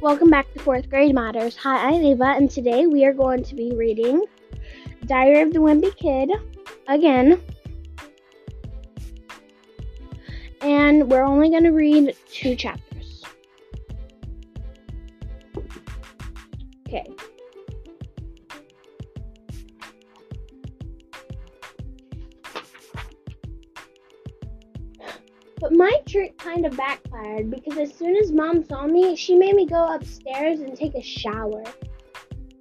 Welcome back to Fourth Grade Matters. Hi, I'm Ava, and today we are going to be reading Diary of the Wimpy Kid again. And we're only going to read two chapters. But my trick kind of backfired because as soon as mom saw me, she made me go upstairs and take a shower.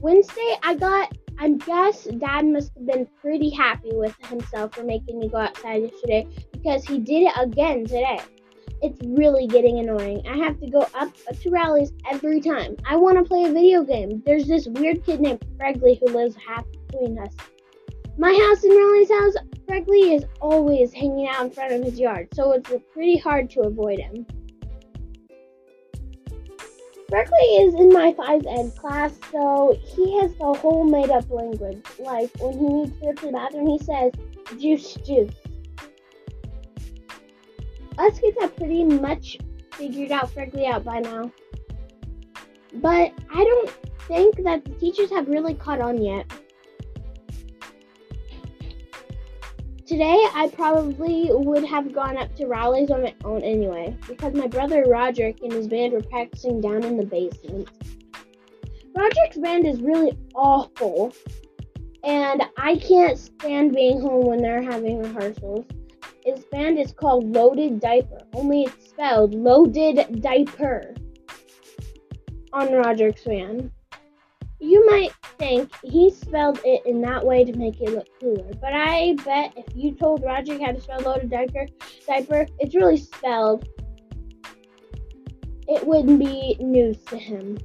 Wednesday, I got, I guess dad must have been pretty happy with himself for making me go outside yesterday because he did it again today. It's really getting annoying. I have to go up to rallies every time. I want to play a video game. There's this weird kid named Fregley who lives half between us. My house and Riley's house Fregley is always hanging out in front of his yard, so it's pretty hard to avoid him. Fregley is in my Phys Ed class, so he has the whole made up language. Like when he needs to go to the bathroom, he says, juice, juice. Us kids have pretty much figured out Fregley out by now. But I don't think that the teachers have really caught on yet. Today, I probably would have gone up to Rally's on my own anyway, because my brother Roderick and his band were practicing down in the basement. Roderick's band is really awful, and I can't stand being home when they're having rehearsals. His band is called Loaded Diaper, only it's spelled Loaded Diaper on Roderick's band. You might think he spelled it in that way to make it look cooler, but I bet if you told Roger how to spell loaded diaper, diaper, it's really spelled. It wouldn't be news to him.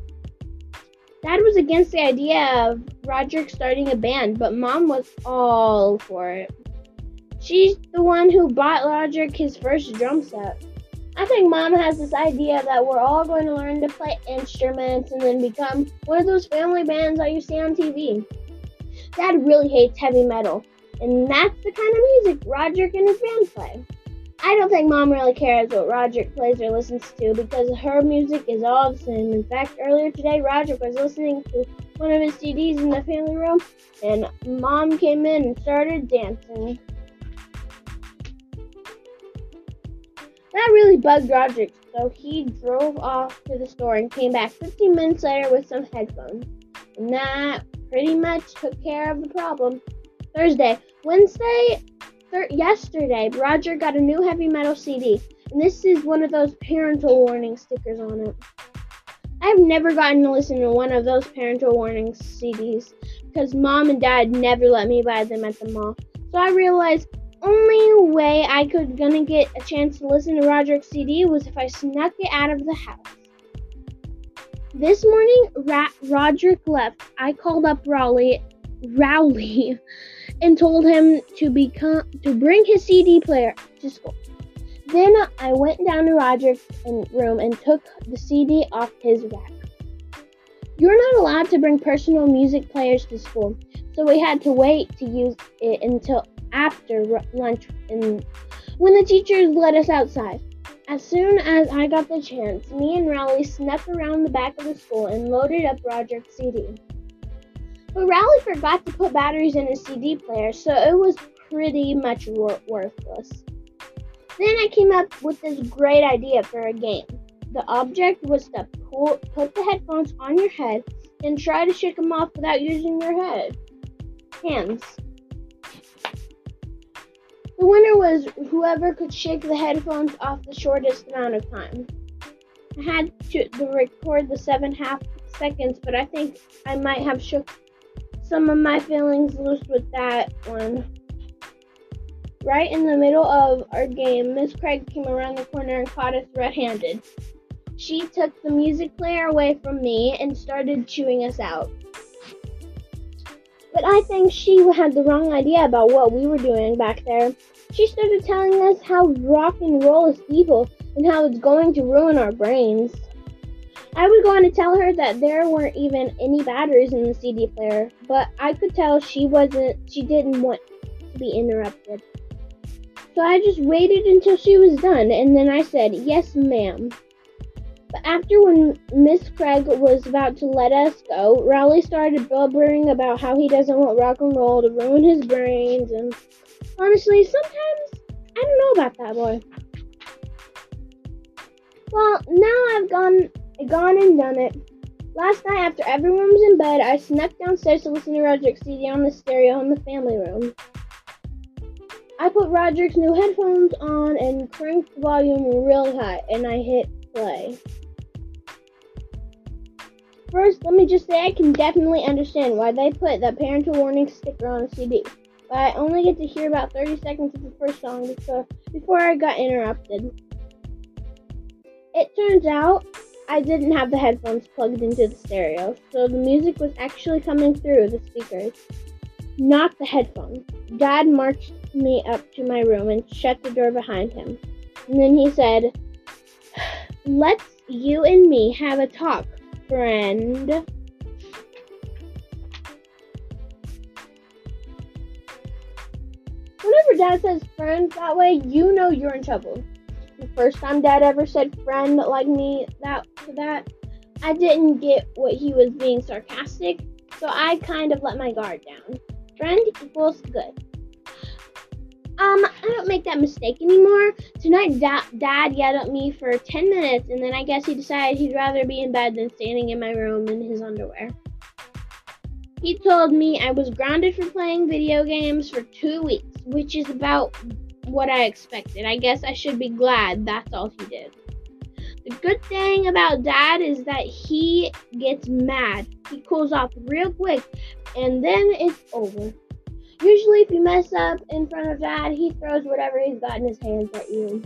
Dad was against the idea of Roger starting a band, but Mom was all for it. She's the one who bought Roger his first drum set. I think mom has this idea that we're all going to learn to play instruments and then become one of those family bands that you see on TV. Dad really hates heavy metal, and that's the kind of music Roger and his band play. I don't think mom really cares what Roger plays or listens to because her music is all the same. In fact, earlier today, Roger was listening to one of his CDs in the family room, and mom came in and started dancing. That really bugged Roderick, so he drove off to the store and came back 15 minutes later with some headphones. And that pretty much took care of the problem. Thursday, Wednesday, thir- yesterday, Roger got a new heavy metal CD, and this is one of those parental warning stickers on it. I've never gotten to listen to one of those parental warning CDs because mom and dad never let me buy them at the mall. So I realized only way I could gonna get a chance to listen to Roderick's CD was if I snuck it out of the house. This morning, Ra- Roderick left. I called up Rowley, Rowley, and told him to become to bring his CD player to school. Then I went down to Roderick's room and took the CD off his rack. You're not allowed to bring personal music players to school, so we had to wait to use it until after lunch and when the teachers let us outside. As soon as I got the chance, me and Rowley snuck around the back of the school and loaded up Roger's CD. But Rowley forgot to put batteries in his CD player, so it was pretty much wor- worthless. Then I came up with this great idea for a game. The object was to pull, put the headphones on your head and try to shake them off without using your head. Hands. The winner was whoever could shake the headphones off the shortest amount of time. I had to record the seven half seconds, but I think I might have shook some of my feelings loose with that one. Right in the middle of our game, Miss Craig came around the corner and caught us red handed. She took the music player away from me and started chewing us out. But I think she had the wrong idea about what we were doing back there. She started telling us how rock and roll is evil and how it's going to ruin our brains. I would go on to tell her that there weren't even any batteries in the CD player, but I could tell she wasn't she didn't want to be interrupted. So I just waited until she was done and then I said, "Yes, ma'am." But after when Miss Craig was about to let us go, Rowley started blubbering about how he doesn't want rock and roll to ruin his brains and honestly, sometimes I don't know about that boy. Well, now I've gone gone and done it. Last night, after everyone was in bed, I snuck downstairs to listen to Roderick's CD on the stereo in the family room. I put Roderick's new headphones on and cranked the volume real high, and I hit play. First, let me just say I can definitely understand why they put that parental warning sticker on a CD, I only get to hear about 30 seconds of the first song before, before I got interrupted. It turns out I didn't have the headphones plugged into the stereo, so the music was actually coming through the speakers, not the headphones. Dad marched me up to my room and shut the door behind him. And then he said, Let's you and me have a talk, friend. Whenever dad says friend that way, you know you're in trouble the first time dad ever said friend like me that that, I didn't get what he was being sarcastic, so I kind of let my guard down. Friend equals good. Um, I don't make that mistake anymore. Tonight, da- Dad yelled at me for 10 minutes, and then I guess he decided he'd rather be in bed than standing in my room in his underwear. He told me I was grounded for playing video games for two weeks, which is about what I expected. I guess I should be glad that's all he did. The good thing about dad is that he gets mad. He cools off real quick and then it's over. Usually, if you mess up in front of dad, he throws whatever he's got in his hands at you.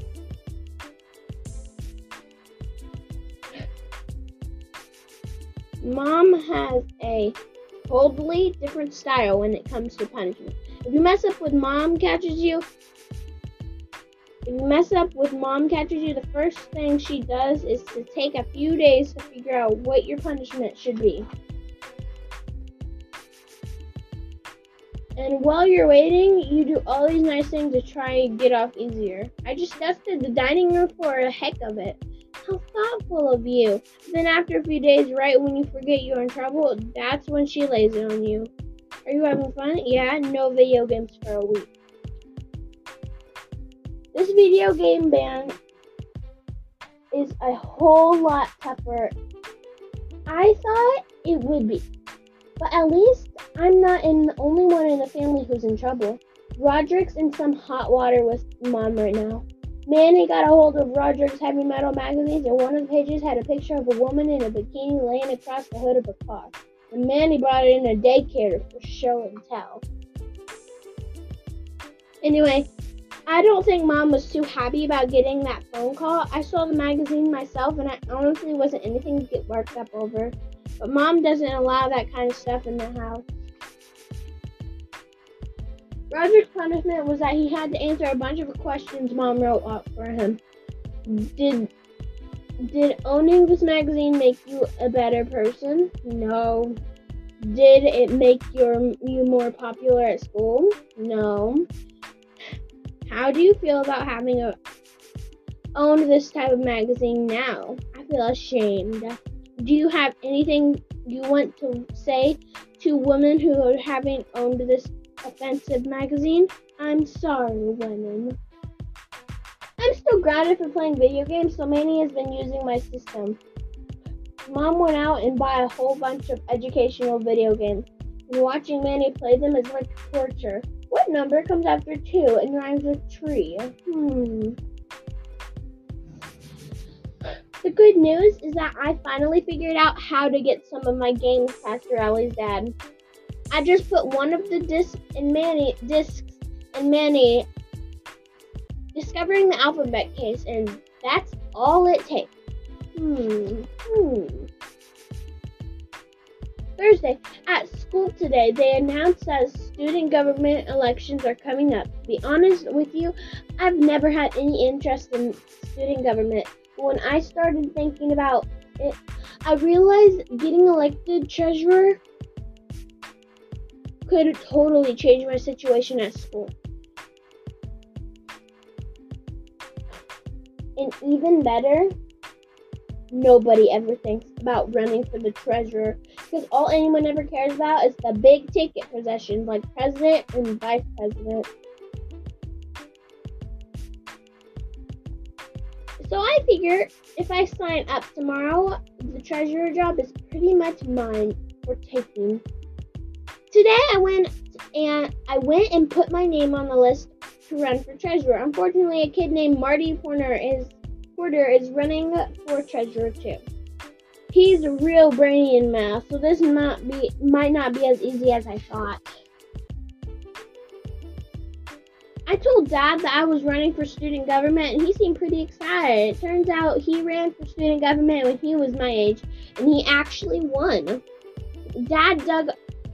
Mom has a totally different style when it comes to punishment. If you mess up with mom catches you, if you mess up with mom catches you, the first thing she does is to take a few days to figure out what your punishment should be. And while you're waiting, you do all these nice things to try and get off easier. I just dusted the dining room for a heck of it. How thoughtful of you. Then after a few days, right when you forget you're in trouble, that's when she lays it on you. Are you having fun? Yeah, no video games for a week. This video game ban is a whole lot tougher. I thought it would be. But at least I'm not in the only one in the family who's in trouble. Roderick's in some hot water with mom right now. Manny got a hold of Roderick's heavy metal magazines, and one of the pages had a picture of a woman in a bikini laying across the hood of a car. And Manny brought it in a daycare for show and tell. Anyway, I don't think mom was too happy about getting that phone call. I saw the magazine myself and I honestly wasn't anything to get worked up over. But mom doesn't allow that kind of stuff in the house. Roger's punishment was that he had to answer a bunch of questions mom wrote up for him. Did did owning this magazine make you a better person? No. Did it make your you more popular at school? No. How do you feel about having a owned this type of magazine now? I feel ashamed. Do you have anything you want to say to women who are having owned this offensive magazine? I'm sorry, women. Grounded for playing video games, so Manny has been using my system. Mom went out and bought a whole bunch of educational video games, and watching Manny play them is like torture. What number comes after two and rhymes with tree? Hmm. The good news is that I finally figured out how to get some of my games past Riley's dad. I just put one of the discs in Manny discs in Manny discovering the alphabet case, and that's all it takes. Hmm. Hmm. Thursday, at school today, they announced that student government elections are coming up. To be honest with you, I've never had any interest in student government. When I started thinking about it, I realized getting elected treasurer could totally change my situation at school. And even better, nobody ever thinks about running for the treasurer because all anyone ever cares about is the big ticket possessions like president and vice president. So I figure if I sign up tomorrow, the treasurer job is pretty much mine for taking. Today I went and I went and put my name on the list to run for treasurer. Unfortunately, a kid named Marty Porter is Porter is running for treasurer too. He's a real brainy in math, so this might be might not be as easy as I thought. I told Dad that I was running for student government, and he seemed pretty excited. It turns out he ran for student government when he was my age, and he actually won. Dad dug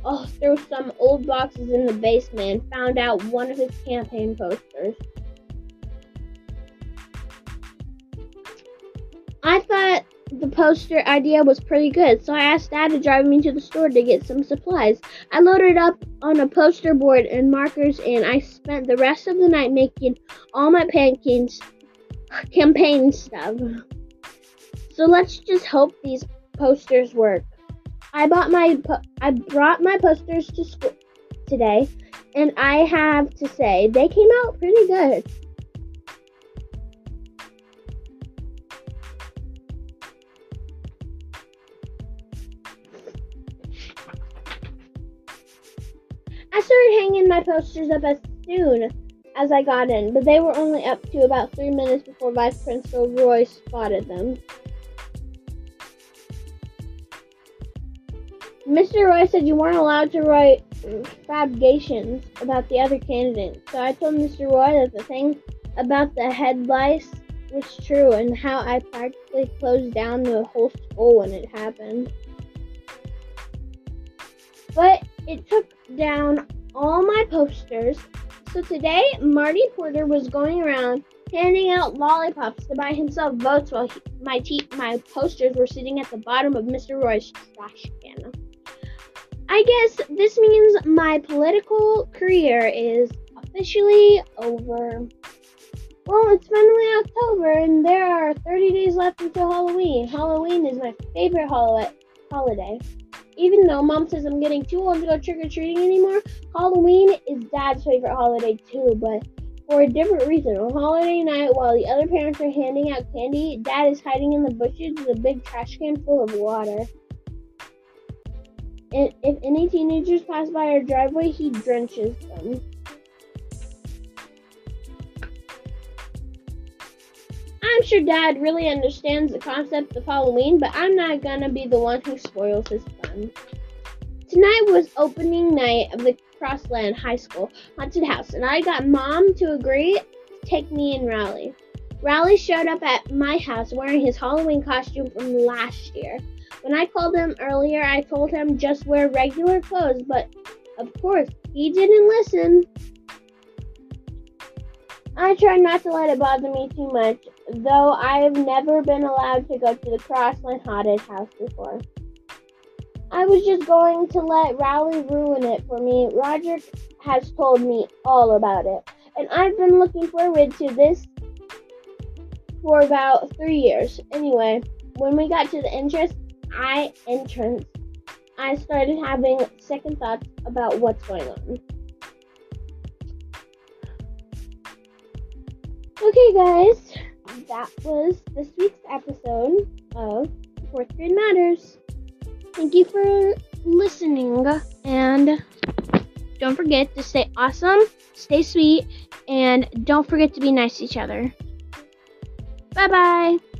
oh, through some old boxes in the basement and found out one of his campaign posters. I thought the poster idea was pretty good, so I asked Dad to drive me to the store to get some supplies. I loaded up on a poster board and markers, and I spent the rest of the night making all my pancakes, campaign stuff. So let's just hope these posters work. I bought my I brought my posters to school today, and I have to say they came out pretty good. I started hanging my posters up as soon as I got in, but they were only up to about three minutes before Vice Principal Roy spotted them. Mr. Roy said you weren't allowed to write fabrications about the other candidates. So I told Mr. Roy that the thing about the head lice was true and how I practically closed down the whole school when it happened. But it took down all my posters. So today, Marty Porter was going around handing out lollipops to buy himself votes while he, my te- my posters were sitting at the bottom of Mr. Roy's trash can. I guess this means my political career is officially over. Well, it's finally October and there are 30 days left until Halloween. Halloween is my favorite holiday. Even though mom says I'm getting too old to go trick or treating anymore, Halloween is dad's favorite holiday too, but for a different reason. On holiday night, while the other parents are handing out candy, dad is hiding in the bushes with a big trash can full of water. If any teenagers pass by our driveway, he drenches them. I'm sure Dad really understands the concept of Halloween, but I'm not gonna be the one who spoils his fun. Tonight was opening night of the Crossland High School haunted house, and I got Mom to agree to take me and Riley. Riley showed up at my house wearing his Halloween costume from last year. When I called him earlier, I told him just wear regular clothes, but of course, he didn't listen. I try not to let it bother me too much, though I've never been allowed to go to the Crossland Haunted House before. I was just going to let Rowley ruin it for me. Roger has told me all about it, and I've been looking forward to this for about three years. Anyway, when we got to the entrance, I entrance, I started having second thoughts about what's going on. Okay, guys, that was this week's episode of Fourth Grade Matters. Thank you for listening, and don't forget to stay awesome, stay sweet, and don't forget to be nice to each other. Bye bye.